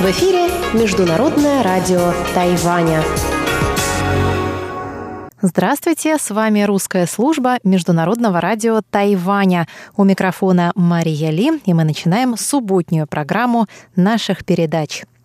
В эфире Международное радио Тайваня. Здравствуйте, с вами русская служба Международного радио Тайваня. У микрофона Мария Ли, и мы начинаем субботнюю программу наших передач –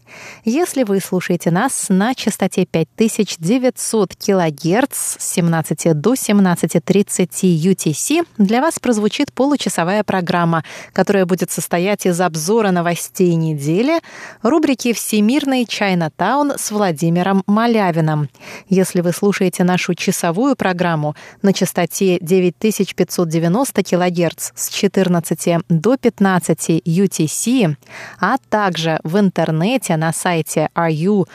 если вы слушаете нас на частоте 5900 кГц с 17 до 17.30 UTC, для вас прозвучит получасовая программа, которая будет состоять из обзора новостей недели, рубрики «Всемирный Чайнатаун» с Владимиром Малявиным. Если вы слушаете нашу часовую программу на частоте 9590 кГц с 14 до 15 UTC, а также в интернете на сайте ru.rti.org.tw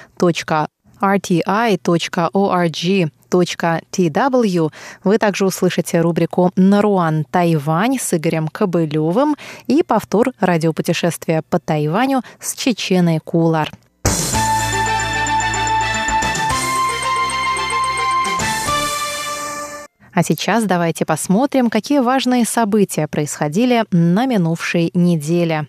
вы также услышите рубрику «Наруан Тайвань» с Игорем Кобылевым и повтор радиопутешествия по Тайваню с Чеченой Кулар. А сейчас давайте посмотрим, какие важные события происходили на минувшей неделе.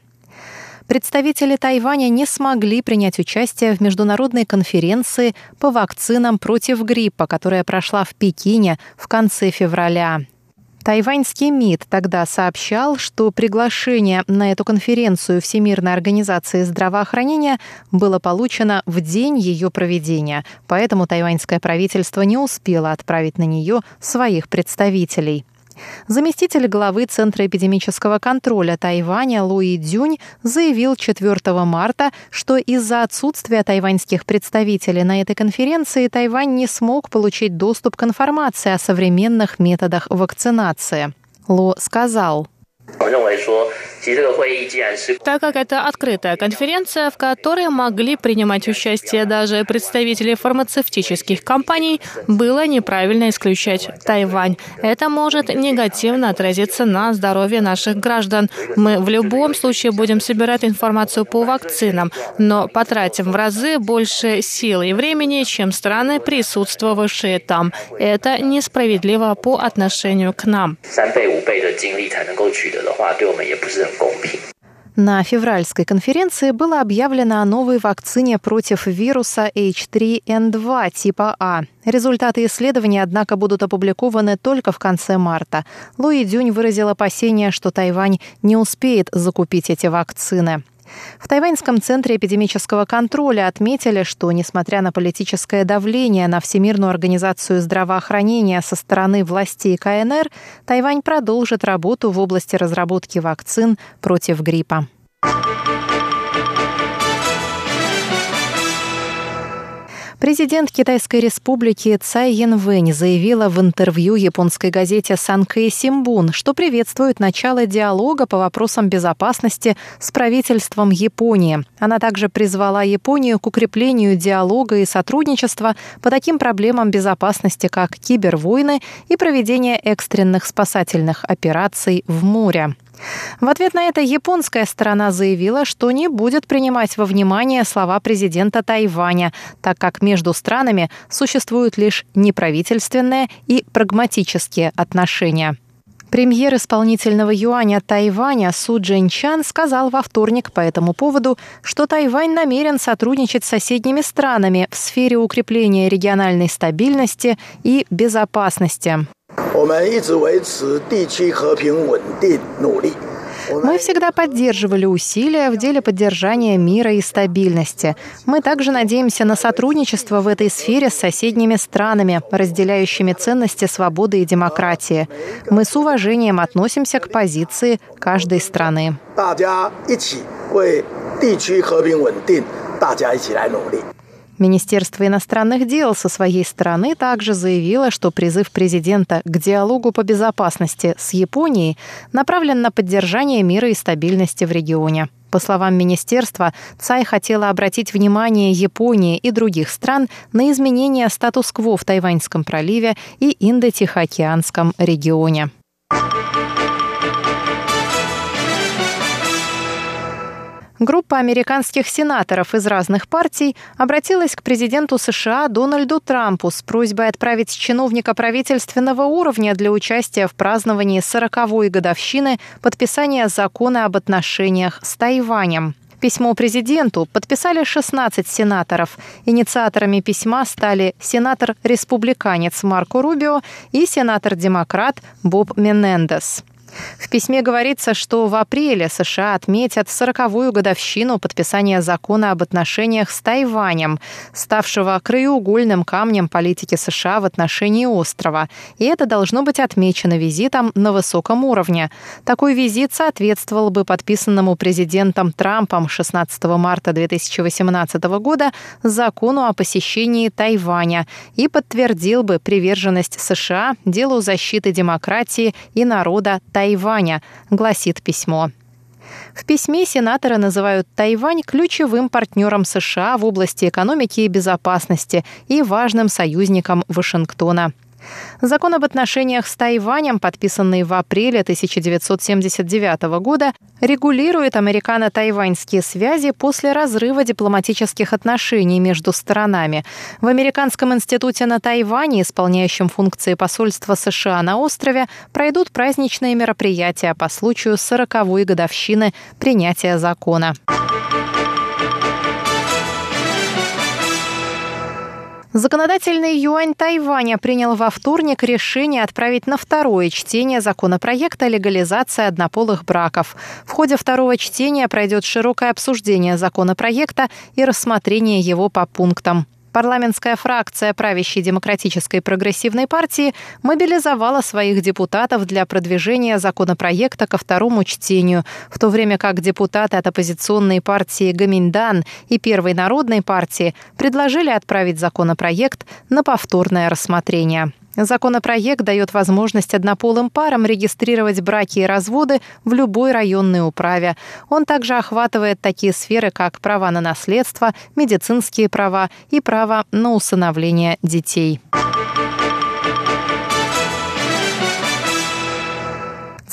Представители Тайваня не смогли принять участие в международной конференции по вакцинам против гриппа, которая прошла в Пекине в конце февраля. Тайваньский МИД тогда сообщал, что приглашение на эту конференцию Всемирной организации здравоохранения было получено в день ее проведения, поэтому тайваньское правительство не успело отправить на нее своих представителей. Заместитель главы Центра эпидемического контроля Тайваня Луи Дюнь заявил 4 марта, что из-за отсутствия тайваньских представителей на этой конференции Тайвань не смог получить доступ к информации о современных методах вакцинации. Ло сказал, так как это открытая конференция, в которой могли принимать участие даже представители фармацевтических компаний, было неправильно исключать Тайвань. Это может негативно отразиться на здоровье наших граждан. Мы в любом случае будем собирать информацию по вакцинам, но потратим в разы больше сил и времени, чем страны, присутствовавшие там. Это несправедливо по отношению к нам. 的话，对我们也不是很公平。На февральской конференции было объявлено о новой вакцине против вируса H3N2 типа А. Результаты исследования, однако, будут опубликованы только в конце марта. Луи Дюнь выразил опасение, что Тайвань не успеет закупить эти вакцины. В Тайваньском центре эпидемического контроля отметили, что, несмотря на политическое давление на Всемирную организацию здравоохранения со стороны властей КНР, Тайвань продолжит работу в области разработки вакцин против гриппа. Президент Китайской республики Цай Янвэнь заявила в интервью японской газете Санкэй Симбун, что приветствует начало диалога по вопросам безопасности с правительством Японии. Она также призвала Японию к укреплению диалога и сотрудничества по таким проблемам безопасности, как кибервойны и проведение экстренных спасательных операций в море. В ответ на это японская сторона заявила, что не будет принимать во внимание слова президента Тайваня, так как между странами существуют лишь неправительственные и прагматические отношения. Премьер исполнительного юаня Тайваня Су Джинчан сказал во вторник по этому поводу, что Тайвань намерен сотрудничать с соседними странами в сфере укрепления региональной стабильности и безопасности. Мы всегда поддерживали усилия в деле поддержания мира и стабильности. Мы также надеемся на сотрудничество в этой сфере с соседними странами, разделяющими ценности свободы и демократии. Мы с уважением относимся к позиции каждой страны. 大家一起来努力。 Министерство иностранных дел со своей стороны также заявило, что призыв президента к диалогу по безопасности с Японией направлен на поддержание мира и стабильности в регионе. По словам министерства, Цай хотела обратить внимание Японии и других стран на изменение статус-кво в Тайваньском проливе и Индо-Тихоокеанском регионе. Группа американских сенаторов из разных партий обратилась к президенту США Дональду Трампу с просьбой отправить чиновника правительственного уровня для участия в праздновании 40-й годовщины подписания закона об отношениях с Тайванем. Письмо президенту подписали 16 сенаторов. Инициаторами письма стали сенатор-республиканец Марко Рубио и сенатор-демократ Боб Менендес. В письме говорится, что в апреле США отметят 40-ю годовщину подписания закона об отношениях с Тайванем, ставшего краеугольным камнем политики США в отношении острова. И это должно быть отмечено визитом на высоком уровне. Такой визит соответствовал бы подписанному президентом Трампом 16 марта 2018 года закону о посещении Тайваня и подтвердил бы приверженность США делу защиты демократии и народа Тайваня, гласит письмо. В письме сенаторы называют Тайвань ключевым партнером США в области экономики и безопасности и важным союзником Вашингтона. Закон об отношениях с Тайванем, подписанный в апреле 1979 года, регулирует американо-тайваньские связи после разрыва дипломатических отношений между сторонами. В Американском институте на Тайване, исполняющем функции посольства США на острове, пройдут праздничные мероприятия по случаю 40-й годовщины принятия закона. Законодательный юань Тайваня принял во вторник решение отправить на второе чтение законопроекта легализации однополых браков. В ходе второго чтения пройдет широкое обсуждение законопроекта и рассмотрение его по пунктам. Парламентская фракция правящей демократической прогрессивной партии мобилизовала своих депутатов для продвижения законопроекта ко второму чтению, в то время как депутаты от оппозиционной партии Гаминдан и Первой народной партии предложили отправить законопроект на повторное рассмотрение. Законопроект дает возможность однополым парам регистрировать браки и разводы в любой районной управе. Он также охватывает такие сферы, как права на наследство, медицинские права и право на усыновление детей.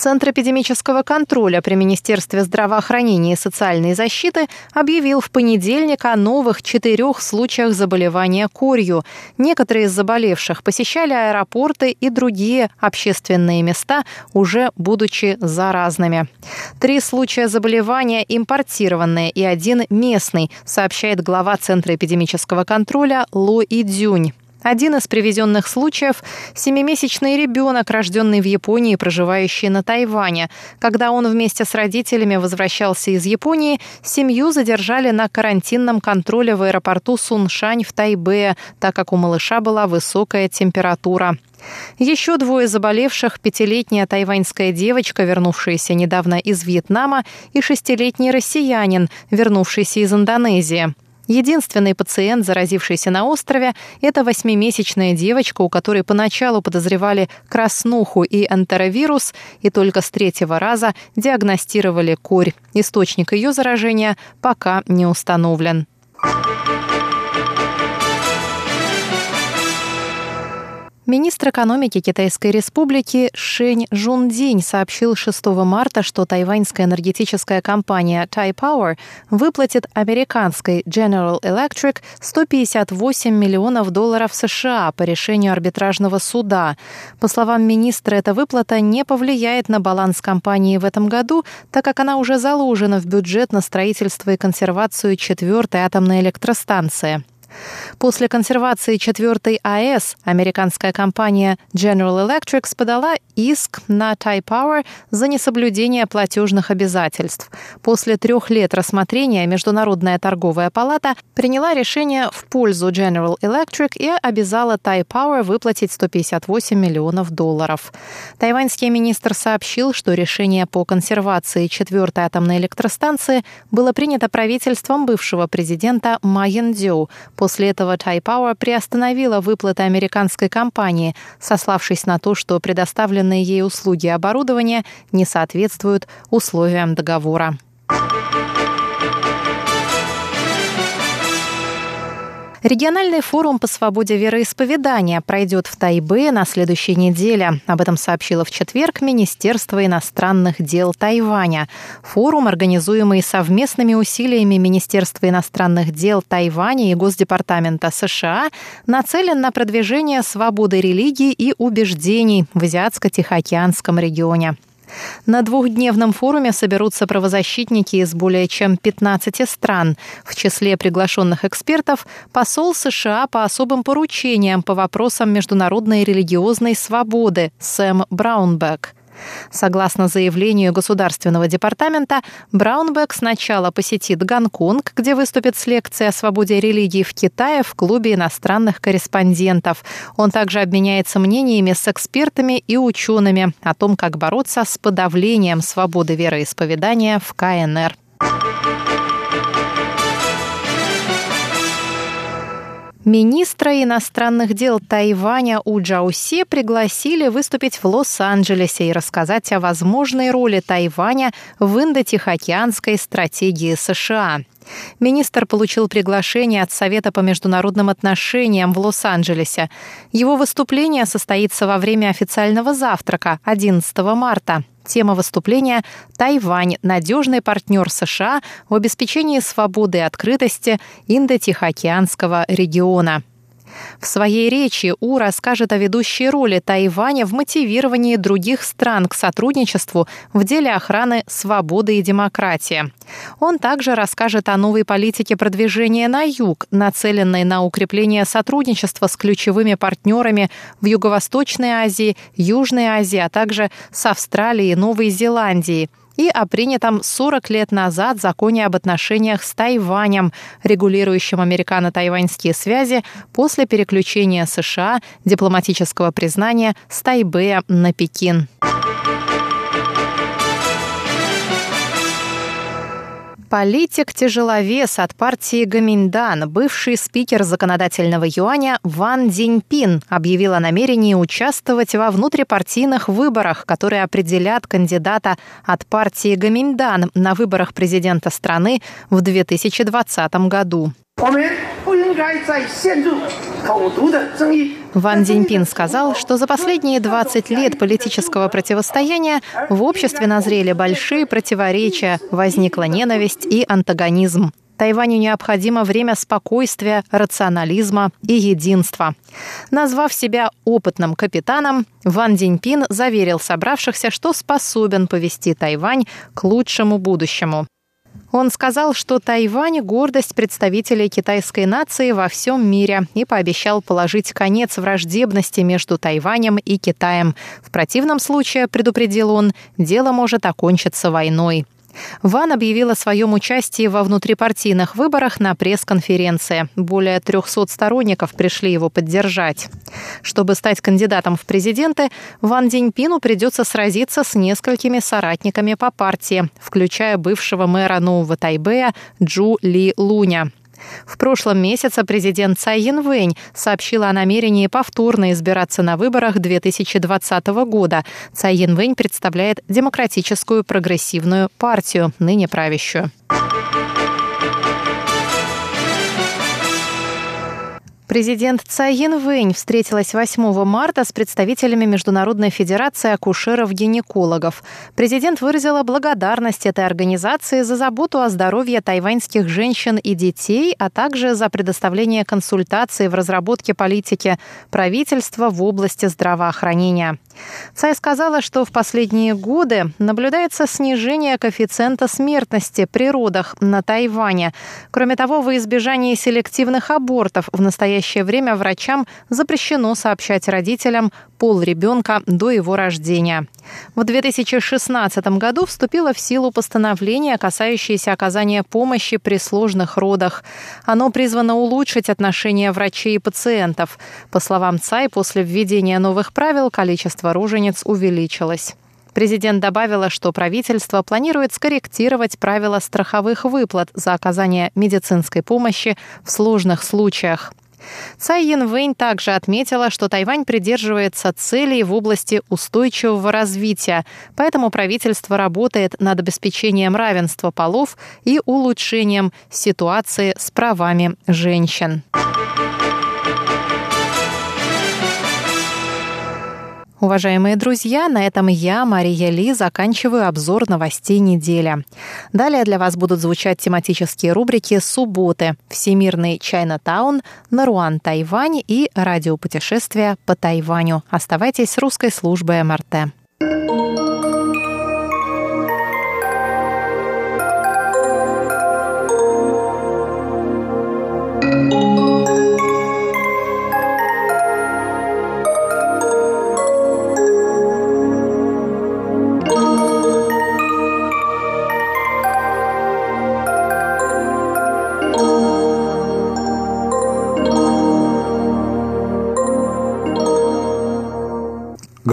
Центр эпидемического контроля при Министерстве здравоохранения и социальной защиты объявил в понедельник о новых четырех случаях заболевания корью. Некоторые из заболевших посещали аэропорты и другие общественные места, уже будучи заразными. Три случая заболевания импортированные и один местный, сообщает глава Центра эпидемического контроля Ло Идзюнь. Один из привезенных случаев – семимесячный ребенок, рожденный в Японии, проживающий на Тайване. Когда он вместе с родителями возвращался из Японии, семью задержали на карантинном контроле в аэропорту Суншань в Тайбе, так как у малыша была высокая температура. Еще двое заболевших – пятилетняя тайваньская девочка, вернувшаяся недавно из Вьетнама, и шестилетний россиянин, вернувшийся из Индонезии. Единственный пациент, заразившийся на острове, это восьмимесячная девочка, у которой поначалу подозревали краснуху и энтеровирус, и только с третьего раза диагностировали корь. Источник ее заражения пока не установлен. Министр экономики Китайской республики Шэнь Жундинь сообщил 6 марта, что тайваньская энергетическая компания Tai Power выплатит американской General Electric 158 миллионов долларов США по решению арбитражного суда. По словам министра, эта выплата не повлияет на баланс компании в этом году, так как она уже заложена в бюджет на строительство и консервацию четвертой атомной электростанции. После консервации четвертой АЭС американская компания General Electric подала иск на Thai Power за несоблюдение платежных обязательств. После трех лет рассмотрения Международная торговая палата приняла решение в пользу General Electric и обязала Thai Power выплатить 158 миллионов долларов. Тайваньский министр сообщил, что решение по консервации четвертой атомной электростанции было принято правительством бывшего президента Ма Ян-Дю После этого Thai Power приостановила выплаты американской компании, сославшись на то, что предоставленные ей услуги и оборудование не соответствуют условиям договора. Региональный форум по свободе вероисповедания пройдет в Тайбе на следующей неделе. Об этом сообщило в четверг Министерство иностранных дел Тайваня. Форум, организуемый совместными усилиями Министерства иностранных дел Тайваня и Госдепартамента США, нацелен на продвижение свободы религии и убеждений в Азиатско-Тихоокеанском регионе. На двухдневном форуме соберутся правозащитники из более чем 15 стран. В числе приглашенных экспертов посол США по особым поручениям по вопросам международной религиозной свободы Сэм Браунбек – Согласно заявлению Государственного департамента, Браунбек сначала посетит Гонконг, где выступит с лекцией о свободе религии в Китае в клубе иностранных корреспондентов. Он также обменяется мнениями с экспертами и учеными о том, как бороться с подавлением свободы вероисповедания в КНР. Министра иностранных дел Тайваня У Джауси пригласили выступить в Лос-Анджелесе и рассказать о возможной роли Тайваня в индотихоокеанской стратегии США. Министр получил приглашение от Совета по международным отношениям в Лос-Анджелесе. Его выступление состоится во время официального завтрака 11 марта. Тема выступления «Тайвань. Надежный партнер США в обеспечении свободы и открытости Индо-Тихоокеанского региона». В своей речи У расскажет о ведущей роли Тайваня в мотивировании других стран к сотрудничеству в деле охраны свободы и демократии. Он также расскажет о новой политике продвижения на юг, нацеленной на укрепление сотрудничества с ключевыми партнерами в Юго-Восточной Азии, Южной Азии, а также с Австралией и Новой Зеландией – и о принятом 40 лет назад законе об отношениях с Тайванем, регулирующем американо-тайваньские связи после переключения США дипломатического признания с Тайбэя на Пекин. Политик-тяжеловес от партии Гаминдан, бывший спикер законодательного юаня Ван Диньпин объявил о намерении участвовать во внутрипартийных выборах, которые определят кандидата от партии Гаминдан на выборах президента страны в 2020 году. Ван Цзиньпин сказал, что за последние 20 лет политического противостояния в обществе назрели большие противоречия, возникла ненависть и антагонизм. Тайваню необходимо время спокойствия, рационализма и единства. Назвав себя опытным капитаном, Ван Диньпин заверил собравшихся, что способен повести Тайвань к лучшему будущему. Он сказал, что Тайвань – гордость представителей китайской нации во всем мире и пообещал положить конец враждебности между Тайванем и Китаем. В противном случае, предупредил он, дело может окончиться войной. Ван объявил о своем участии во внутрипартийных выборах на пресс-конференции. Более 300 сторонников пришли его поддержать. Чтобы стать кандидатом в президенты, Ван Диньпину придется сразиться с несколькими соратниками по партии, включая бывшего мэра Нового Тайбэя Джу Ли Луня. В прошлом месяце президент Цай Янвэнь сообщила о намерении повторно избираться на выборах 2020 года. Цай Янвэнь представляет Демократическую прогрессивную партию, ныне правящую. Президент Цай Янвэнь встретилась 8 марта с представителями Международной федерации акушеров-гинекологов. Президент выразила благодарность этой организации за заботу о здоровье тайваньских женщин и детей, а также за предоставление консультаций в разработке политики правительства в области здравоохранения. Цай сказала, что в последние годы наблюдается снижение коэффициента смертности при родах на Тайване. Кроме того, во избежание селективных абортов в настоящее время врачам запрещено сообщать родителям пол ребенка до его рождения. В 2016 году вступило в силу постановление, касающееся оказания помощи при сложных родах. Оно призвано улучшить отношения врачей и пациентов. По словам ЦАЙ, после введения новых правил количество рожениц увеличилось. Президент добавила, что правительство планирует скорректировать правила страховых выплат за оказание медицинской помощи в сложных случаях. Цай Янвэнь также отметила, что Тайвань придерживается целей в области устойчивого развития, поэтому правительство работает над обеспечением равенства полов и улучшением ситуации с правами женщин. Уважаемые друзья, на этом я, Мария Ли, заканчиваю обзор новостей недели. Далее для вас будут звучать тематические рубрики «Субботы», «Всемирный Чайна-таун», «Наруан Тайвань» и «Радиопутешествия по Тайваню». Оставайтесь с русской службой МРТ.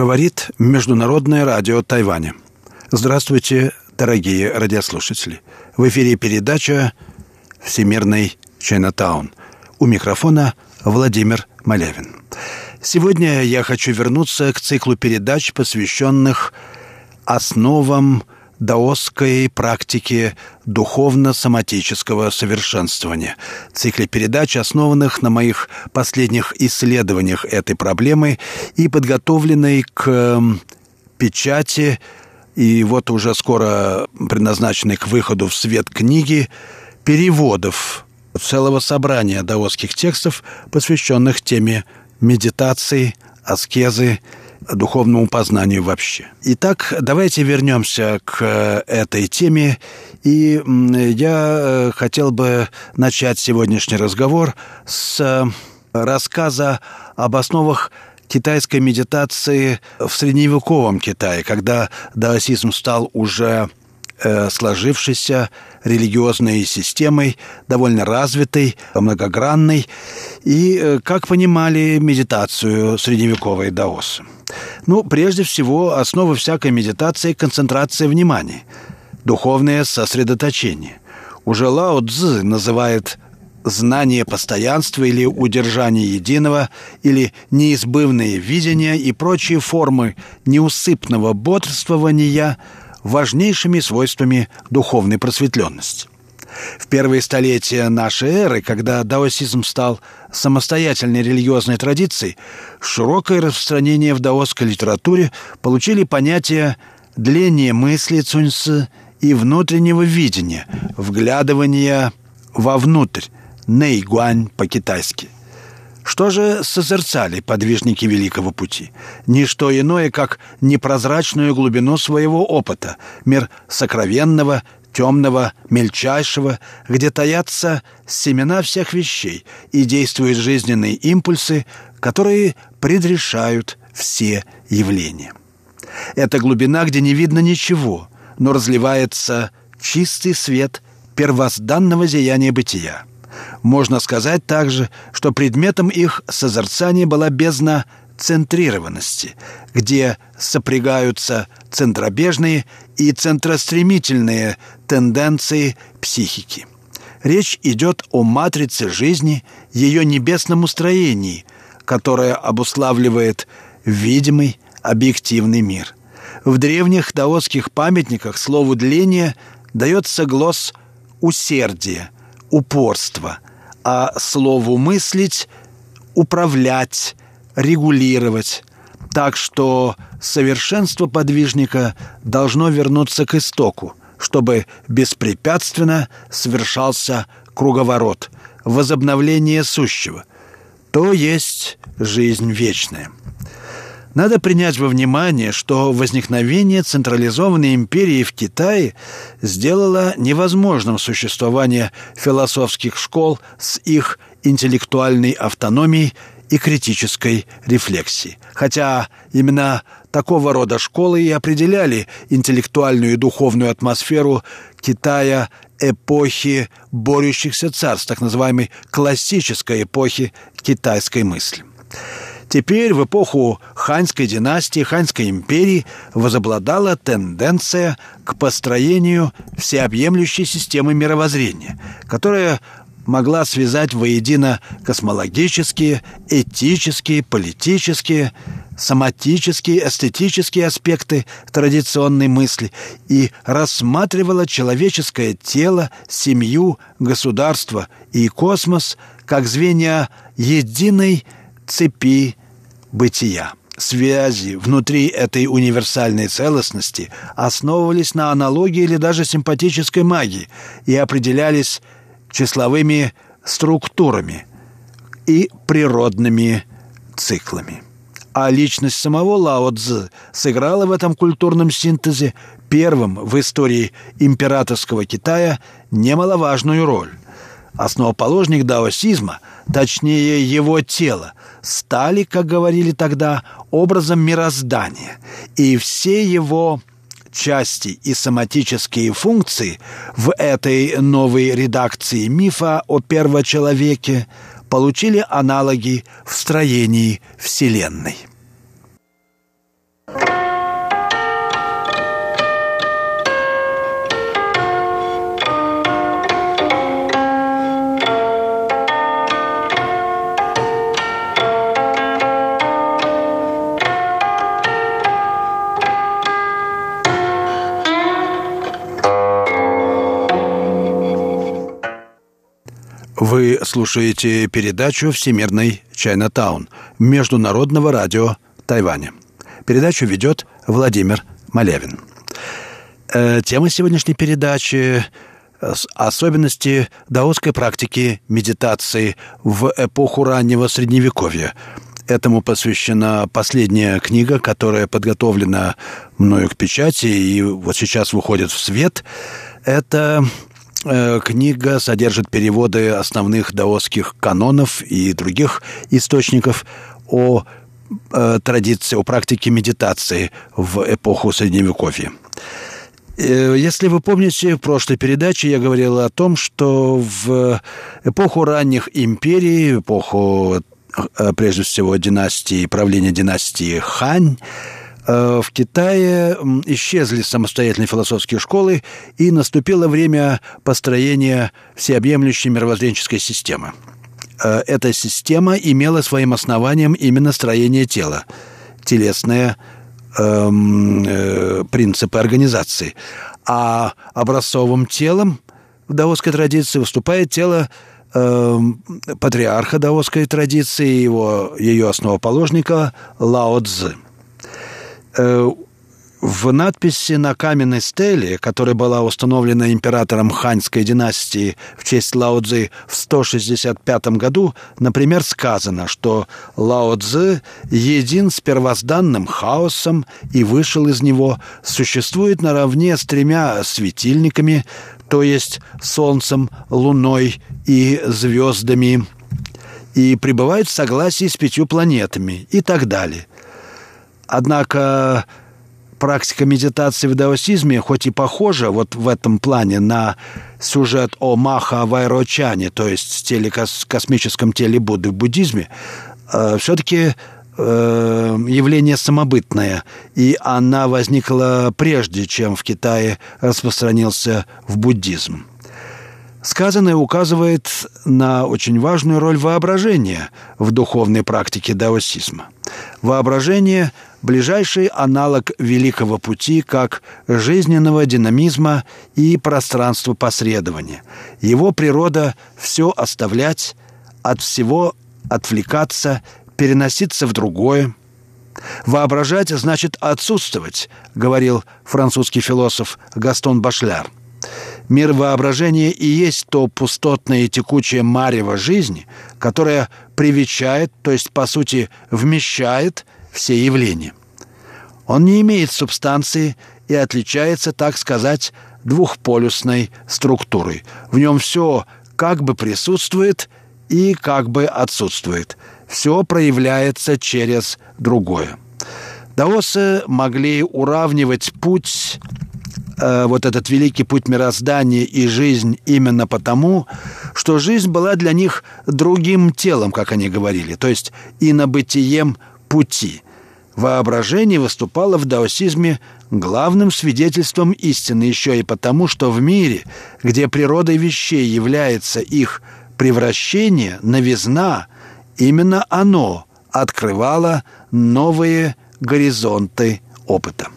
Говорит Международное радио Тайваня. Здравствуйте, дорогие радиослушатели. В эфире передача «Всемирный Чайнатаун». У микрофона Владимир Малявин. Сегодня я хочу вернуться к циклу передач, посвященных основам даосской практики духовно-соматического совершенствования. Цикле передач, основанных на моих последних исследованиях этой проблемы и подготовленной к печати и вот уже скоро предназначенной к выходу в свет книги переводов целого собрания даосских текстов, посвященных теме медитации, аскезы духовному познанию вообще. Итак, давайте вернемся к э, этой теме. И я э, хотел бы начать сегодняшний разговор с э, рассказа об основах китайской медитации в средневековом Китае, когда даосизм стал уже сложившейся религиозной системой, довольно развитой, многогранной, и как понимали медитацию средневековые даосы. Ну, прежде всего, основа всякой медитации – концентрация внимания, духовное сосредоточение. Уже Лао Цзы называет знание постоянства или удержание единого, или неизбывное видение и прочие формы неусыпного бодрствования важнейшими свойствами духовной просветленности. В первые столетия нашей эры, когда даосизм стал самостоятельной религиозной традицией, широкое распространение в даосской литературе получили понятия дления мысли Цуньсы и внутреннего видения, вглядывания вовнутрь, нейгуань по-китайски. Что же созерцали подвижники Великого Пути? Ничто иное, как непрозрачную глубину своего опыта, мир сокровенного, темного, мельчайшего, где таятся семена всех вещей и действуют жизненные импульсы, которые предрешают все явления. Это глубина, где не видно ничего, но разливается чистый свет первозданного зияния бытия. Можно сказать также, что предметом их созерцания была бездна центрированности, где сопрягаются центробежные и центростремительные тенденции психики. Речь идет о матрице жизни, ее небесном устроении, которое обуславливает видимый объективный мир. В древних даосских памятниках слову «дление» дается глосс «усердие», «упорство», а слову «мыслить» — «управлять», регулировать. Так что совершенство подвижника должно вернуться к истоку, чтобы беспрепятственно совершался круговорот, возобновление сущего, то есть жизнь вечная. Надо принять во внимание, что возникновение централизованной империи в Китае сделало невозможным существование философских школ с их интеллектуальной автономией и критической рефлексии. Хотя именно такого рода школы и определяли интеллектуальную и духовную атмосферу Китая эпохи борющихся царств, так называемой классической эпохи китайской мысли. Теперь в эпоху ханьской династии, ханьской империи возобладала тенденция к построению всеобъемлющей системы мировоззрения, которая могла связать воедино космологические, этические, политические, соматические, эстетические аспекты традиционной мысли и рассматривала человеческое тело, семью, государство и космос как звенья единой цепи бытия. связи внутри этой универсальной целостности основывались на аналогии или даже симпатической магии и определялись числовыми структурами и природными циклами. А личность самого Лао Цзы сыграла в этом культурном синтезе первым в истории императорского Китая немаловажную роль. Основоположник даосизма, точнее его тело, стали, как говорили тогда, образом мироздания, и все его части и соматические функции в этой новой редакции мифа о первочеловеке получили аналоги в строении Вселенной. Слушаете передачу «Всемирный Чайнатаун» Международного радио Тайваня. Передачу ведет Владимир Малявин. Э, тема сегодняшней передачи – особенности даосской практики медитации в эпоху раннего Средневековья. Этому посвящена последняя книга, которая подготовлена мною к печати и вот сейчас выходит в свет. Это книга содержит переводы основных даосских канонов и других источников о э, традиции, о практике медитации в эпоху Средневековья. Э, если вы помните, в прошлой передаче я говорил о том, что в эпоху ранних империй, эпоху прежде всего династии, правления династии Хань, Э, в Китае исчезли самостоятельные философские школы, и наступило время построения всеобъемлющей мировоззренческой системы. Э, эта система имела своим основанием именно строение тела, телесные эм, э, принципы организации. А образцовым телом в даосской традиции выступает тело э, патриарха даосской традиции, его, ее основоположника Лао Цзы – Э, в надписи на каменной стеле, которая была установлена императором ханьской династии в честь Лао Цзы в 165 году, например, сказано, что Лао Цзы един с первозданным хаосом и вышел из него, существует наравне с тремя светильниками, то есть солнцем, луной и звездами, и пребывает в согласии с пятью планетами и так далее. Однако практика медитации в даосизме, хоть и похожа вот в этом плане на сюжет о Маха Вайрочане, то есть теле, космическом теле Будды в буддизме, э, все-таки э, явление самобытное, и она возникла прежде, чем в Китае распространился в буддизм. Сказанное указывает на очень важную роль воображения в духовной практике даосизма. Воображение – ближайший аналог великого пути как жизненного динамизма и пространства посредования. Его природа – все оставлять, от всего отвлекаться, переноситься в другое. «Воображать значит отсутствовать», – говорил французский философ Гастон Башляр. Мир воображения и есть то пустотное и текучее марево жизни, которое привечает, то есть, по сути, вмещает – все явления. Он не имеет субстанции и отличается, так сказать, двухполюсной структурой. В нем все как бы присутствует и как бы отсутствует. Все проявляется через другое. Даосы могли уравнивать путь, э, вот этот великий путь мироздания и жизнь именно потому, что жизнь была для них другим телом, как они говорили, то есть инобытием пути. Воображение выступало в даосизме главным свидетельством истины еще и потому, что в мире, где природой вещей является их превращение, новизна, именно оно открывало новые горизонты опыта.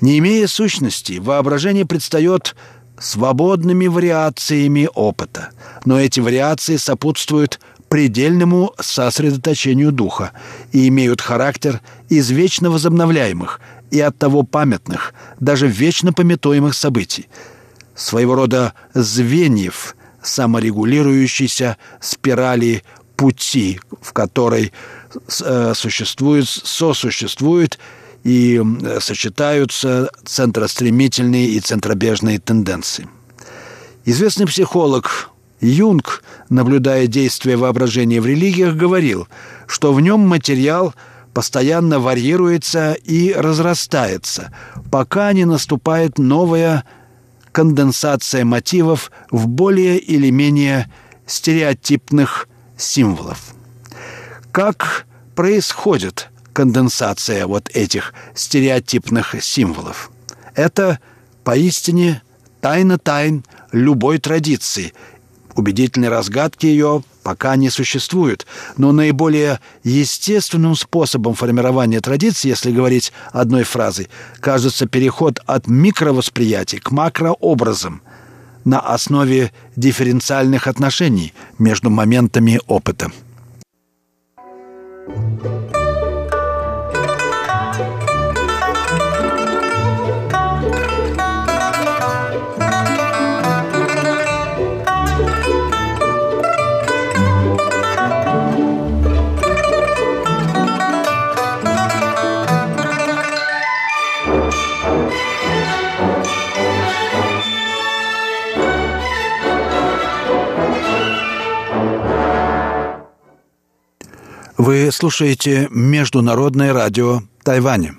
Не имея сущности, воображение предстает свободными вариациями опыта, но эти вариации сопутствуют предельному сосредоточению духа и имеют характер извечно возобновляемых и оттого памятных, даже вечно пометуемых событий, своего рода звеньев саморегулирующейся спирали пути, в которой э, существует, сосуществуют и сочетаются центростремительные и центробежные тенденции. Известный психолог Юнг, наблюдая действия воображения в религиях, говорил, что в нем материал постоянно варьируется и разрастается, пока не наступает новая конденсация мотивов в более или менее стереотипных символов. Как происходит конденсация вот этих стереотипных символов? Это поистине тайна тайн любой традиции. Убедительной разгадки ее пока не существует, но наиболее естественным способом формирования традиции, если говорить одной фразой, кажется переход от микровосприятия к макрообразам на основе дифференциальных отношений между моментами опыта. Вы слушаете Международное радио Тайваня,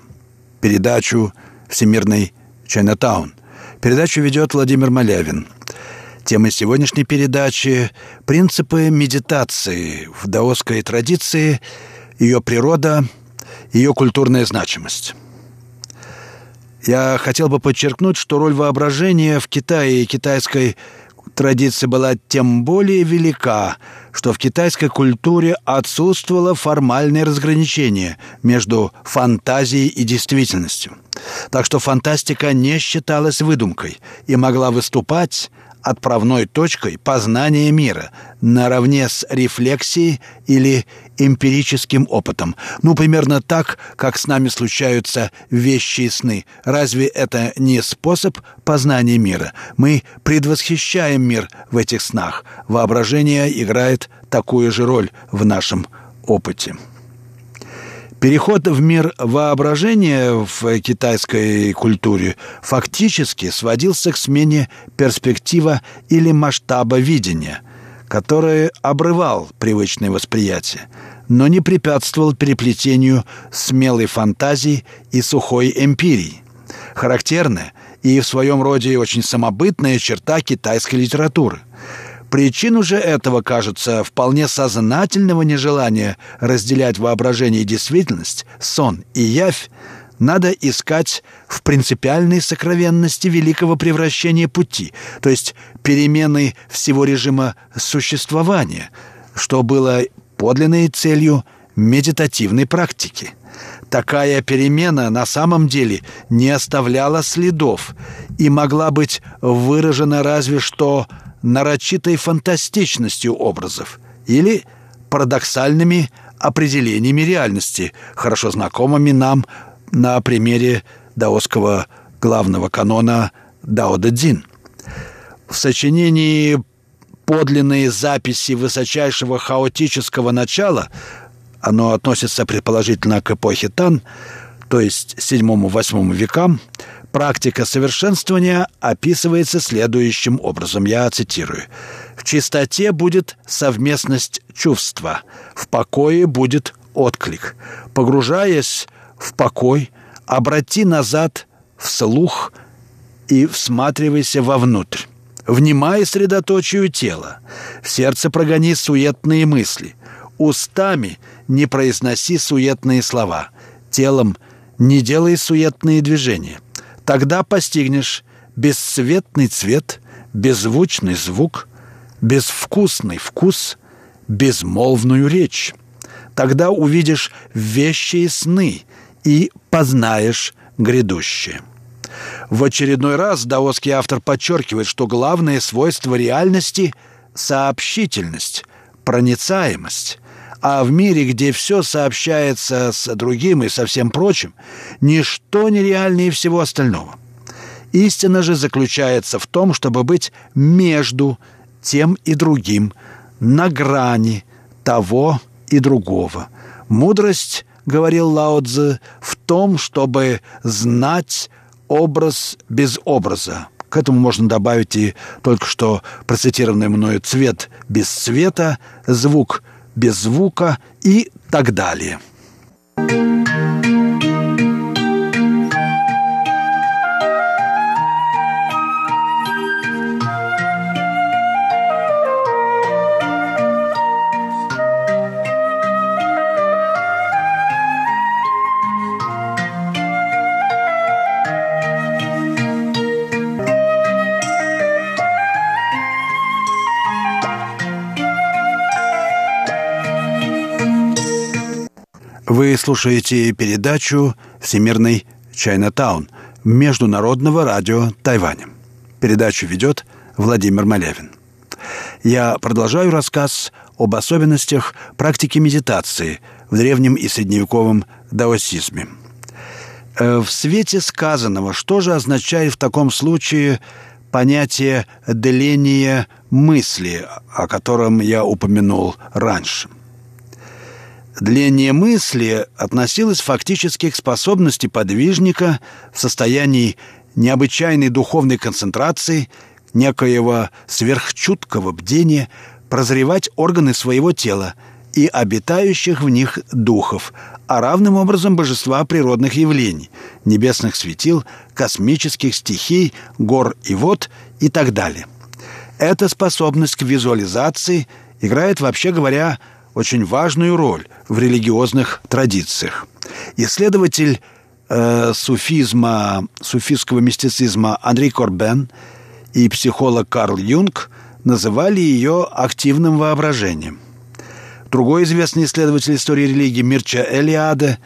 передачу «Всемирный Чайнатаун». Передачу ведет Владимир Малявин. Тема сегодняшней передачи – принципы медитации в даосской традиции, ее природа, ее культурная значимость. Я хотел бы подчеркнуть, что роль воображения в Китае и китайской традиция была тем более велика, что в китайской культуре отсутствовало формальное разграничение между фантазией и действительностью. Так что фантастика не считалась выдумкой и могла выступать отправной точкой познания мира наравне с рефлексией или эмпирическим опытом. Ну, примерно так, как с нами случаются вещи и сны. Разве это не способ познания мира? Мы предвосхищаем мир в этих снах. Воображение играет такую же роль в нашем опыте. Переход в мир воображения в китайской культуре фактически сводился к смене перспектива или масштаба видения, который обрывал привычное восприятие, но не препятствовал переплетению смелой фантазии и сухой эмпирии. Характерная и в своем роде очень самобытная черта китайской литературы. Причину же этого, кажется, вполне сознательного нежелания разделять воображение и действительность, сон и явь, надо искать в принципиальной сокровенности великого превращения пути, то есть перемены всего режима существования, что было подлинной целью медитативной практики. Такая перемена на самом деле не оставляла следов и могла быть выражена разве что нарочитой фантастичностью образов или парадоксальными определениями реальности, хорошо знакомыми нам на примере даосского главного канона Дао Дэ Цзин. В сочинении «Подлинные записи высочайшего хаотического начала» оно относится предположительно к эпохе Тан, то есть VII-VIII векам, Практика совершенствования описывается следующим образом, я цитирую. «В чистоте будет совместность чувства, в покое будет отклик. Погружаясь в покой, обрати назад вслух и всматривайся вовнутрь. Внимай средоточию тела. В сердце прогони суетные мысли. Устами не произноси суетные слова. Телом не делай суетные движения. Тогда постигнешь бесцветный цвет, беззвучный звук, безвкусный вкус, безмолвную речь. Тогда увидишь вещие сны и познаешь грядущее. В очередной раз даосский автор подчеркивает, что главное свойство реальности – сообщительность, проницаемость. А в мире, где все сообщается с другим и со всем прочим, ничто нереальнее всего остального. Истина же заключается в том, чтобы быть между тем и другим, на грани того и другого. Мудрость, говорил Лао Цзы, в том, чтобы знать образ без образа. К этому можно добавить и только что процитированный мною цвет без цвета, звук без звука и так далее. Слушаете передачу «Всемирный Чайнатаун» Международного радио Тайваня. Передачу ведет Владимир Малявин. Я продолжаю рассказ об особенностях практики медитации в древнем и средневековом даосизме. Э, в свете сказанного, что же означает в таком случае понятие деления мысли, о котором я упомянул раньше? Дление мысли относилось фактически к способности подвижника в состоянии необычайной духовной концентрации, некоего сверхчуткого бдения, прозревать органы своего тела и обитающих в них духов, а равным образом божества природных явлений, небесных светил, космических стихий, гор и вод и так далее. Эта способность к визуализации играет, вообще говоря, очень важную роль в религиозных традициях. Исследователь э, суфизма, суфистского мистицизма Андрей Корбен и психолог Карл Юнг называли ее активным воображением. Другой известный исследователь истории религии Мирча Элиаде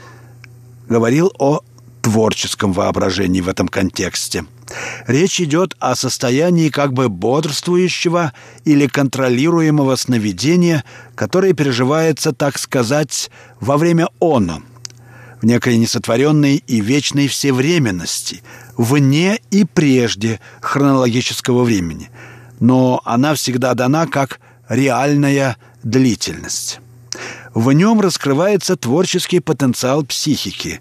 говорил о творческом воображении в этом контексте – Речь идет о состоянии как бы бодрствующего или контролируемого сновидения, которое переживается, так сказать, во время оно, в некой несотворенной и вечной всевременности, вне и прежде хронологического времени, но она всегда дана как реальная длительность. В нем раскрывается творческий потенциал психики,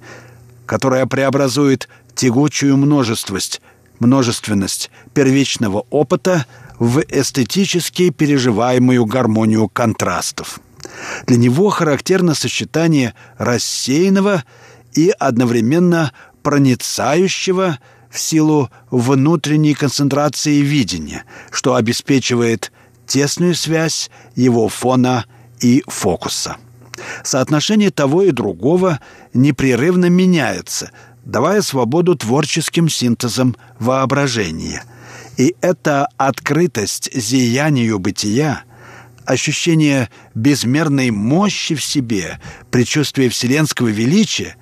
которая преобразует тягучую множествость множественность первичного опыта в эстетически переживаемую гармонию контрастов. Для него характерно сочетание рассеянного и одновременно проницающего в силу внутренней концентрации видения, что обеспечивает тесную связь его фона и фокуса. Соотношение того и другого непрерывно меняется – давая свободу творческим синтезам воображения. И эта открытость зиянию бытия, ощущение безмерной мощи в себе, предчувствие вселенского величия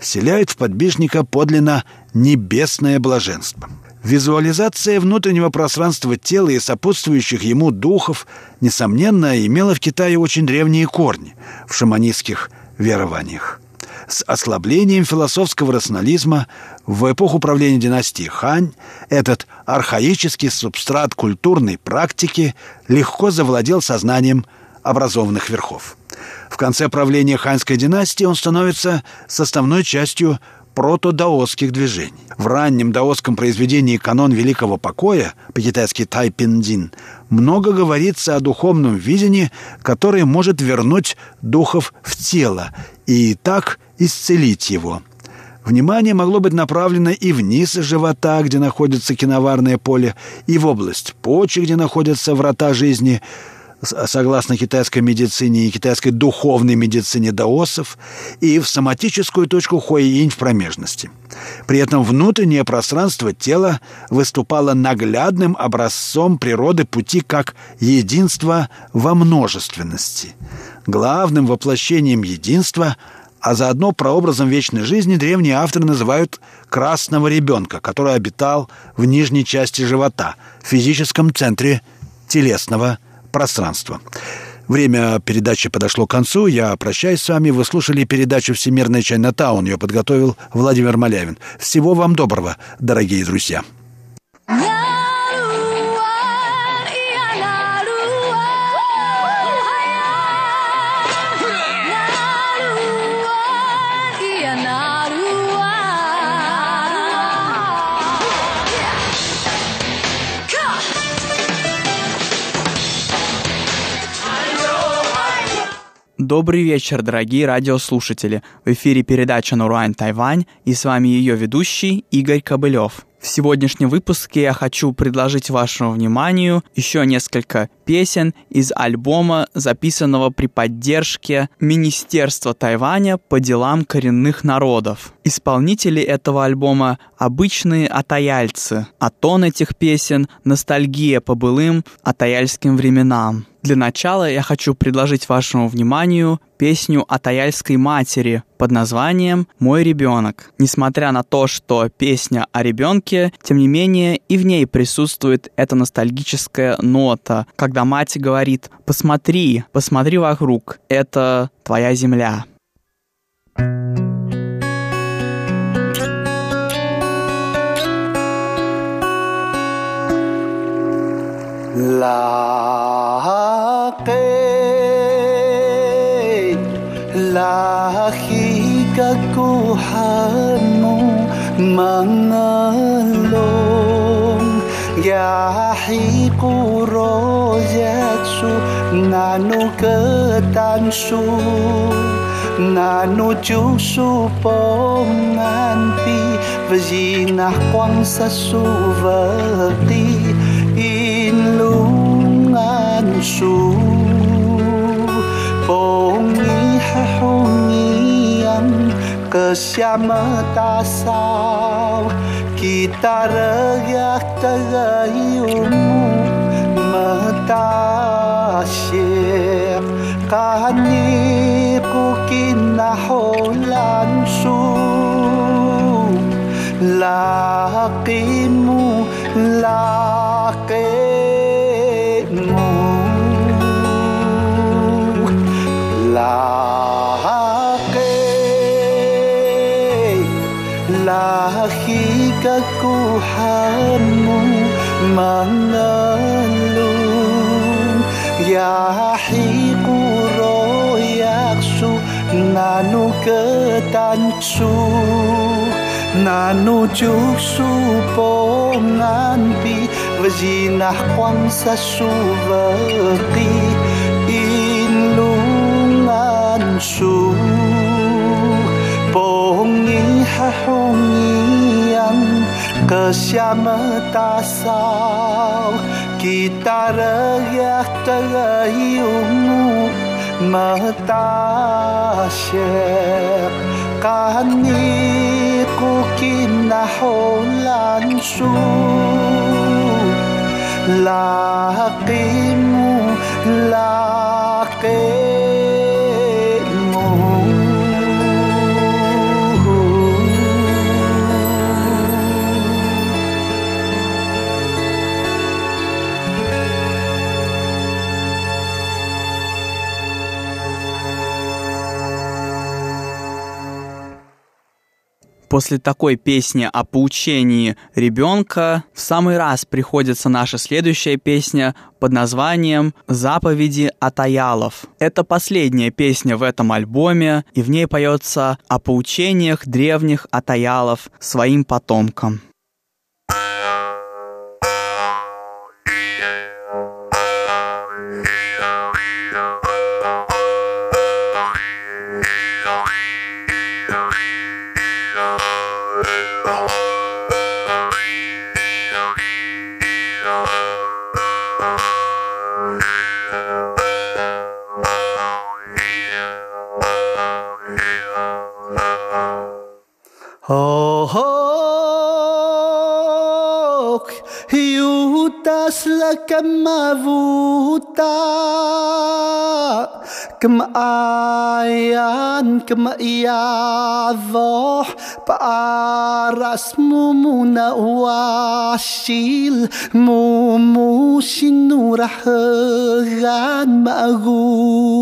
вселяет в подвижника подлинно небесное блаженство. Визуализация внутреннего пространства тела и сопутствующих ему духов, несомненно, имела в Китае очень древние корни в шаманистских верованиях с ослаблением философского рационализма в эпоху правления династии Хань этот архаический субстрат культурной практики легко завладел сознанием образованных верхов. В конце правления ханьской династии он становится составной частью протодаосских движений. В раннем даосском произведении «Канон Великого Покоя» по-китайски «Тайпиндин» много говорится о духовном видении, которое может вернуть духов в тело и так исцелить его. Внимание могло быть направлено и вниз живота, где находится киноварное поле, и в область почек, где находятся врата жизни – согласно китайской медицине и китайской духовной медицине даосов, и в соматическую точку хуэйинь в промежности. При этом внутреннее пространство тела выступало наглядным образцом природы пути как единство во множественности. Главным воплощением единства – а заодно прообразом вечной жизни древние авторы называют красного ребенка, который обитал в нижней части живота, в физическом центре телесного пространства. Время передачи подошло к концу. Я прощаюсь с вами. Вы слушали передачу «Всемирная Чайна-таун». Ее подготовил Владимир Малявин. Всего вам доброго, дорогие друзья. Добрый вечер, дорогие радиослушатели. В эфире передача «Нуруань Тайвань» и с вами ее ведущий Игорь Кобылев. В сегодняшнем выпуске я хочу предложить вашему вниманию еще несколько песен из альбома, записанного при поддержке Министерства Тайваня по делам коренных народов. Исполнители этого альбома – обычные атаяльцы, а тон этих песен – ностальгия по былым атаяльским временам. Для начала я хочу предложить вашему вниманию песню о Таяльской матери под названием «Мой ребенок». Несмотря на то, что песня о ребенке, тем не менее и в ней присутствует эта ностальгическая нота, когда мать говорит «Посмотри, посмотри вокруг, это твоя земля». akin Lahi kekuhanmu mengelung Yahi kuro yatsu nanu ketansu Nanu chusu sa su kwang sasuverti 书，风一还红一样，可下么大扫，吉他热呀的热有木么大些，看你不给那红兰书，拉给木拉给。là ke là khi các cô hát mu mangalun yahiqu royaksu nanu ketansu nanu quan sa su kwang sasuwati 数，不你还红一样，个下么打扫，吉他的呀的个有木么大些，干你古今那好难数，拉给木拉给。После такой песни о поучении ребенка в самый раз приходится наша следующая песня под названием «Заповеди Атаялов». Это последняя песня в этом альбоме, и в ней поется о поучениях древних Атаялов своим потомкам. Hoc hiutas la kamavuta كم آيان كم يضح بأرس مومونا واشيل موموش نور حغان مأغوح.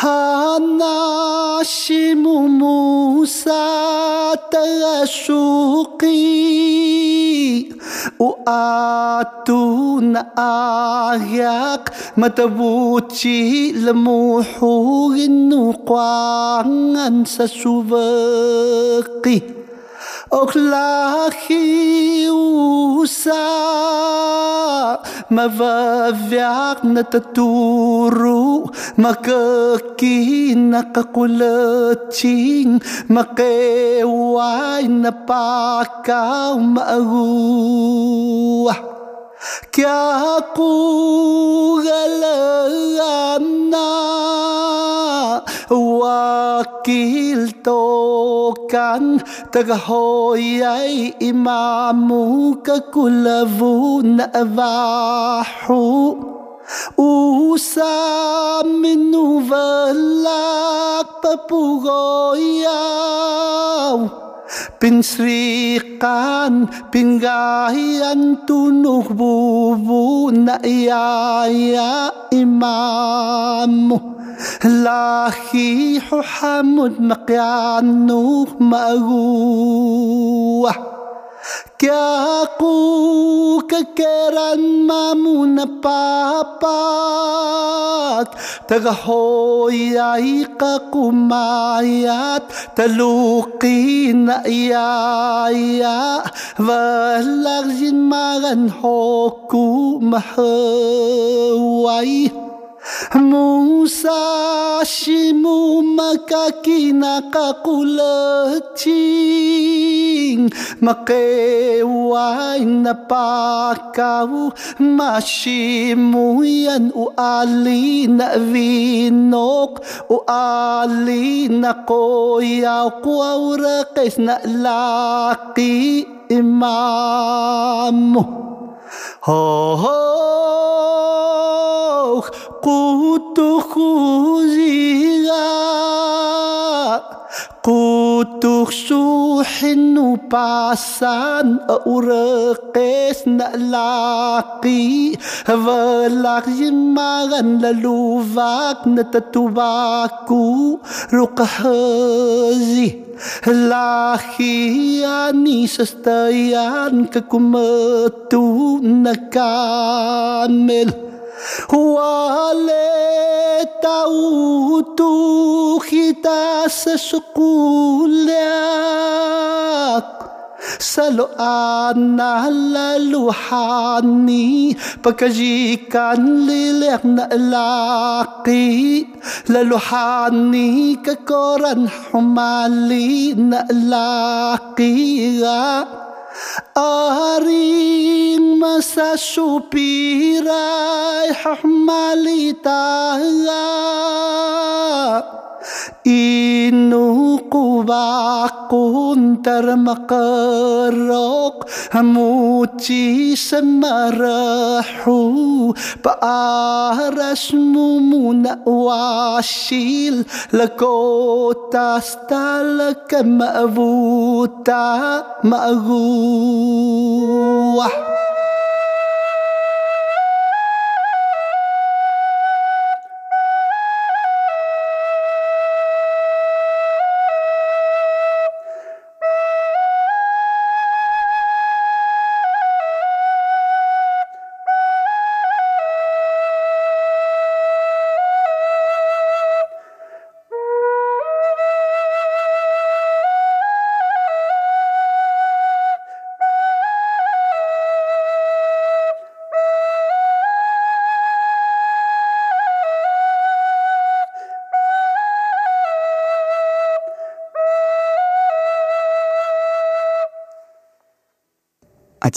هناشم موسى تشوقي وآتون آياك متبوتي لموحو النقوان سسوبقي Oklahi usa na nataturo makakinakakulatsing makeway napakaw maaguwa. Kya ku galaan na wakilto kan tagahoyay imamu kakulavun avahu Usa minuvalak papugoyaw Pinsrikan, pinggayan, tunog bubo na iyaya imam mo. لاخي حمد مقيانو مأغوة كاقو ككران مامونا بابات. تغهويا يقاقو معيات تلوقين إيايا. فلغجن مغن حكو محوي Musa shimu makakina kakulating Makeway na pakaw Mashimu yan uali na vinok Uali na koyaw Kuwaurakes na laki imamu hoh qut khuziga. Kutuk suhin pasan urekes na laki Walak zimagan laluvak na tatubaku rukahazi Lahiani sastayan kakumatu na kamel وَلَا تَعُوتُ خِتَاسَ شُقُولَكُ سلو أنا لوحاني بكجي كان ليلنا لاقي لوحاني ككورن حمالي نلاقي Arin masasupirai hahmalita إنه ترمق الروق هموتي سمرحو بأرسمو من واشيل لكوتا استالك مأبوتا مأغوح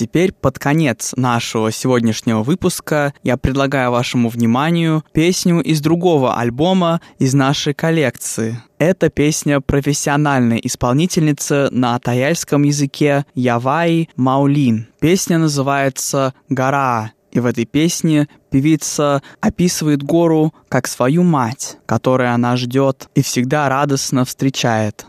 теперь под конец нашего сегодняшнего выпуска я предлагаю вашему вниманию песню из другого альбома из нашей коллекции. Это песня профессиональной исполнительницы на таяльском языке Явай Маулин. Песня называется «Гора», и в этой песне певица описывает гору как свою мать, которой она ждет и всегда радостно встречает.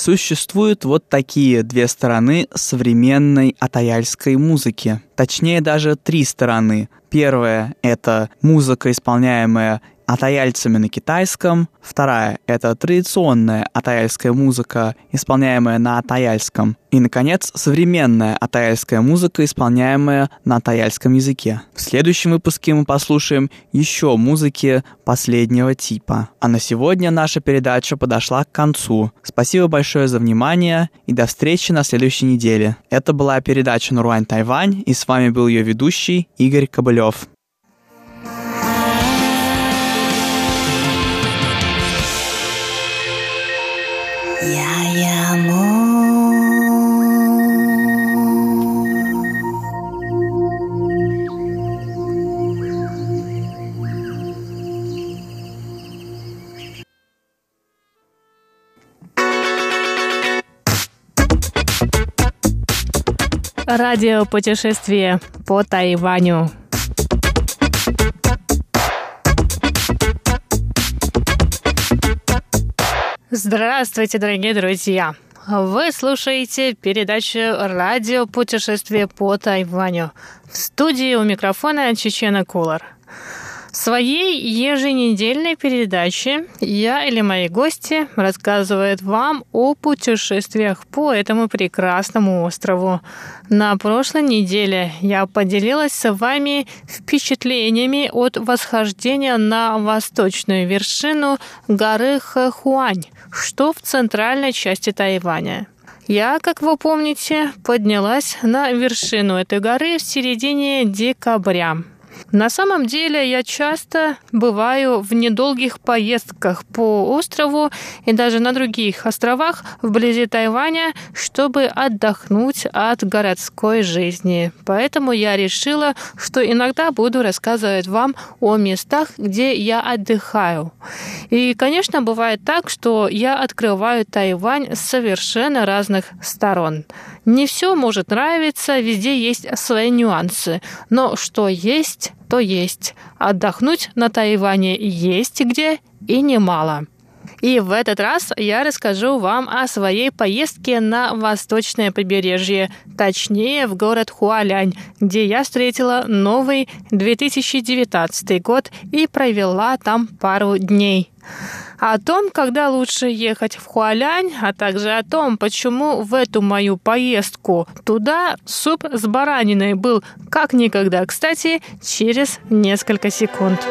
Существуют вот такие две стороны современной атаяльской музыки. Точнее, даже три стороны. Первая — это музыка, исполняемая атаяльцами на китайском. Вторая — это традиционная атаяльская музыка, исполняемая на атаяльском. И, наконец, современная атаяльская музыка, исполняемая на атаяльском языке. В следующем выпуске мы послушаем еще музыки последнего типа. А на сегодня наша передача подошла к концу. Спасибо большое за внимание и до встречи на следующей неделе. Это была передача Нуруань Тайвань, и с вами был ее ведущий Игорь Кобылев. Радиопутешествие по Тайваню. Здравствуйте, дорогие друзья! Вы слушаете передачу «Радио путешествие по Тайваню». В студии у микрофона Чечена Кулар. В своей еженедельной передаче я или мои гости рассказывают вам о путешествиях по этому прекрасному острову. На прошлой неделе я поделилась с вами впечатлениями от восхождения на восточную вершину горы Хэхуань, что в центральной части Тайваня. Я, как вы помните, поднялась на вершину этой горы в середине декабря. На самом деле я часто бываю в недолгих поездках по острову и даже на других островах вблизи Тайваня, чтобы отдохнуть от городской жизни. Поэтому я решила, что иногда буду рассказывать вам о местах, где я отдыхаю. И, конечно, бывает так, что я открываю Тайвань с совершенно разных сторон. Не все может нравиться, везде есть свои нюансы. Но что есть, то есть. Отдохнуть на Тайване есть где и немало. И в этот раз я расскажу вам о своей поездке на восточное побережье, точнее в город Хуалянь, где я встретила новый 2019 год и провела там пару дней о том, когда лучше ехать в Хуалянь, а также о том, почему в эту мою поездку туда суп с бараниной был как никогда кстати через несколько секунд.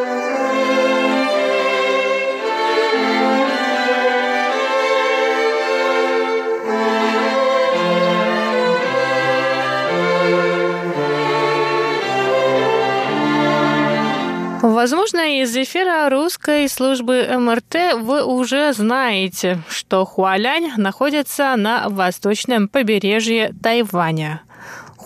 Возможно, из эфира русской службы МРТ вы уже знаете, что Хуалянь находится на восточном побережье Тайваня.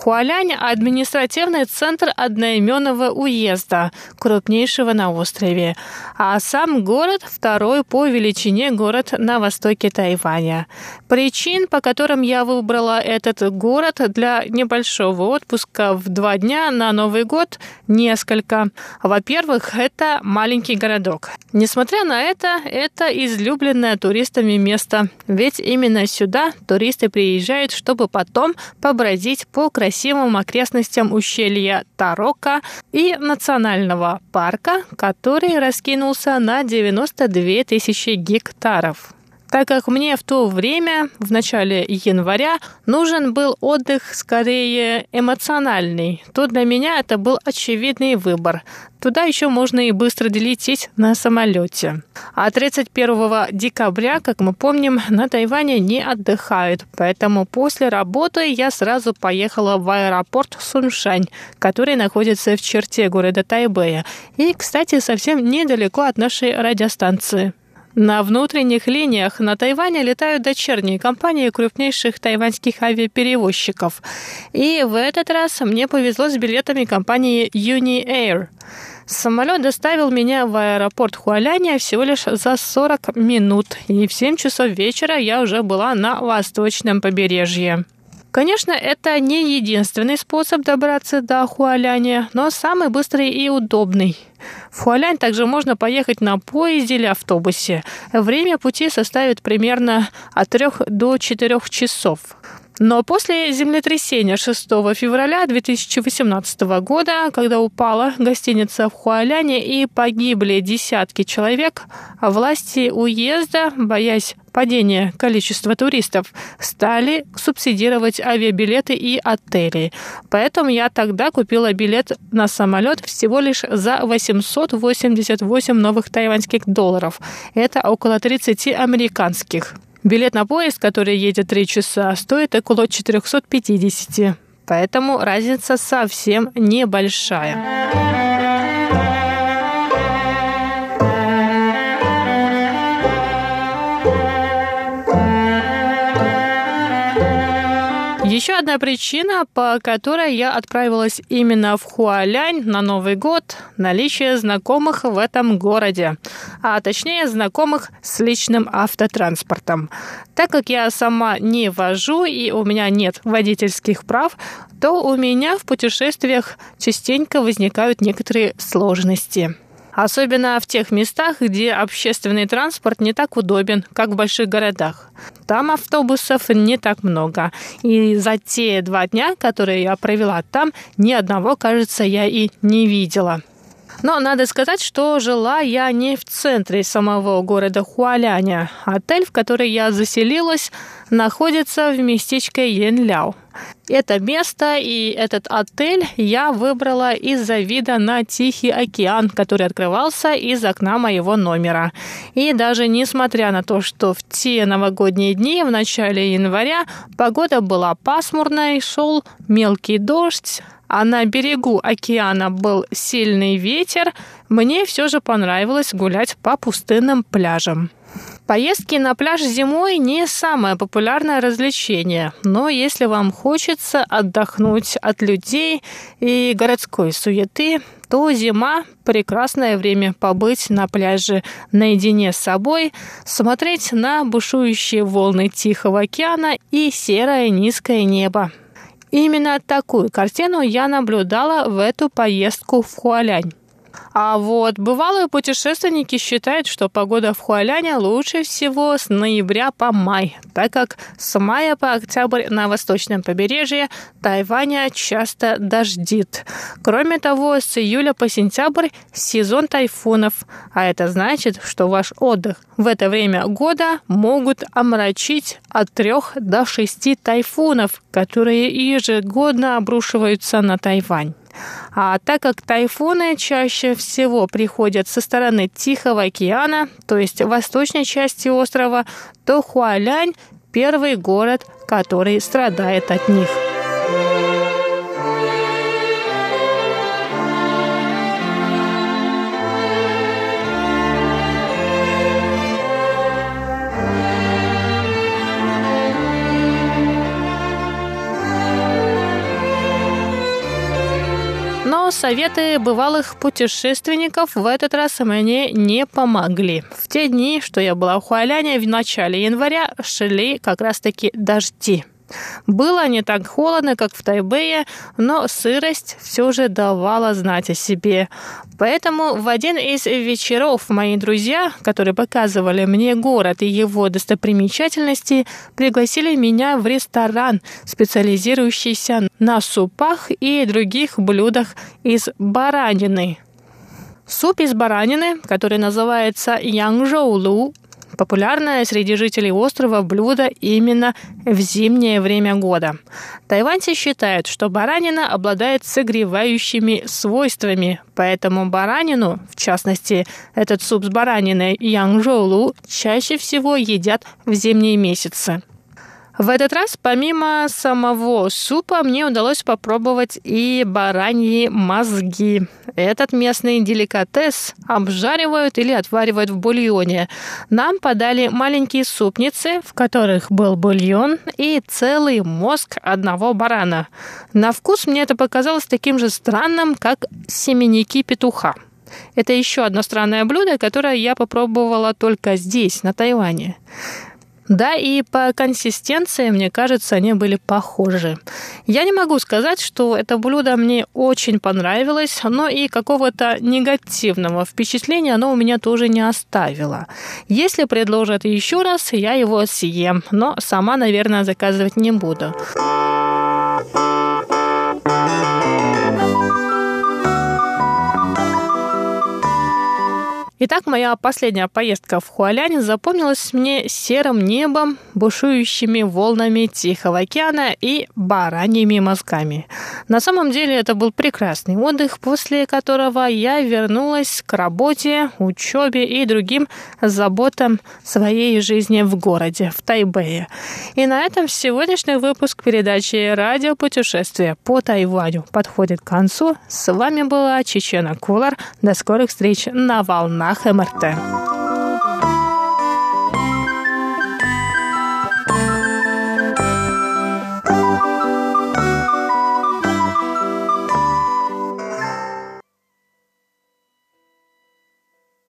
Хуалянь – административный центр одноименного уезда, крупнейшего на острове, а сам город – второй по величине город на востоке Тайваня. Причин, по которым я выбрала этот город для небольшого отпуска в два дня на Новый год, несколько. Во-первых, это маленький городок. Несмотря на это, это излюбленное туристами место, ведь именно сюда туристы приезжают, чтобы потом побродить по красивым красивым окрестностям ущелья Тарока и национального парка, который раскинулся на 92 тысячи гектаров так как мне в то время, в начале января, нужен был отдых скорее эмоциональный, то для меня это был очевидный выбор. Туда еще можно и быстро долететь на самолете. А 31 декабря, как мы помним, на Тайване не отдыхают. Поэтому после работы я сразу поехала в аэропорт Суншань, который находится в черте города Тайбэя. И, кстати, совсем недалеко от нашей радиостанции. На внутренних линиях на Тайване летают дочерние компании крупнейших тайваньских авиаперевозчиков. И в этот раз мне повезло с билетами компании Uni Air. Самолет доставил меня в аэропорт Хуаляня всего лишь за 40 минут, и в 7 часов вечера я уже была на восточном побережье. Конечно, это не единственный способ добраться до Хуаляня, но самый быстрый и удобный. В Хуалянь также можно поехать на поезде или автобусе. Время пути составит примерно от 3 до 4 часов. Но после землетрясения 6 февраля 2018 года, когда упала гостиница в Хуаляне и погибли десятки человек, власти уезда, боясь падения количества туристов, стали субсидировать авиабилеты и отели. Поэтому я тогда купила билет на самолет всего лишь за 888 новых тайваньских долларов. Это около 30 американских. Билет на поезд, который едет 3 часа, стоит около 450. Поэтому разница совсем небольшая. Еще одна причина, по которой я отправилась именно в Хуалянь на Новый год – наличие знакомых в этом городе, а точнее знакомых с личным автотранспортом. Так как я сама не вожу и у меня нет водительских прав, то у меня в путешествиях частенько возникают некоторые сложности. Особенно в тех местах, где общественный транспорт не так удобен, как в больших городах. Там автобусов не так много. И за те два дня, которые я провела там, ни одного, кажется, я и не видела. Но надо сказать, что жила я не в центре самого города Хуаляня. Отель, в который я заселилась, находится в местечке Янляо. Это место и этот отель я выбрала из-за вида на Тихий океан, который открывался из окна моего номера. И даже несмотря на то, что в те новогодние дни в начале января погода была пасмурной, шел мелкий дождь, а на берегу океана был сильный ветер, мне все же понравилось гулять по пустынным пляжам. Поездки на пляж зимой не самое популярное развлечение, но если вам хочется отдохнуть от людей и городской суеты, то зима – прекрасное время побыть на пляже наедине с собой, смотреть на бушующие волны Тихого океана и серое низкое небо. Именно такую картину я наблюдала в эту поездку в Хуалянь. А вот бывалые путешественники считают, что погода в Хуаляне лучше всего с ноября по май, так как с мая по октябрь на восточном побережье Тайваня часто дождит. Кроме того, с июля по сентябрь сезон тайфунов, а это значит, что ваш отдых в это время года могут омрачить от трех до шести тайфунов, которые ежегодно обрушиваются на Тайвань. А так как тайфуны чаще всего приходят со стороны Тихого океана, то есть восточной части острова, то Хуалянь – первый город, который страдает от них. Советы бывалых путешественников в этот раз мне не помогли. В те дни, что я была в Хуаляне в начале января, шли как раз-таки дожди. Было не так холодно, как в Тайбэе, но сырость все же давала знать о себе. Поэтому в один из вечеров мои друзья, которые показывали мне город и его достопримечательности, пригласили меня в ресторан, специализирующийся на супах и других блюдах из баранины. Суп из баранины, который называется янжоулу, Популярное среди жителей острова блюдо именно в зимнее время года. Тайваньцы считают, что баранина обладает согревающими свойствами, поэтому баранину, в частности, этот суп с бараниной янжоулу, чаще всего едят в зимние месяцы. В этот раз, помимо самого супа, мне удалось попробовать и бараньи мозги. Этот местный деликатес обжаривают или отваривают в бульоне. Нам подали маленькие супницы, в которых был бульон и целый мозг одного барана. На вкус мне это показалось таким же странным, как семенники петуха. Это еще одно странное блюдо, которое я попробовала только здесь, на Тайване. Да, и по консистенции, мне кажется, они были похожи. Я не могу сказать, что это блюдо мне очень понравилось, но и какого-то негативного впечатления оно у меня тоже не оставило. Если предложат еще раз, я его съем, но сама, наверное, заказывать не буду. Итак, моя последняя поездка в Хуалянь запомнилась мне серым небом, бушующими волнами Тихого океана и бараньими мозгами. На самом деле это был прекрасный отдых, после которого я вернулась к работе, учебе и другим заботам своей жизни в городе, в Тайбэе. И на этом сегодняшний выпуск передачи «Радио путешествия по Тайваню» подходит к концу. С вами была Чечена Кулар. До скорых встреч на волнах МРТ.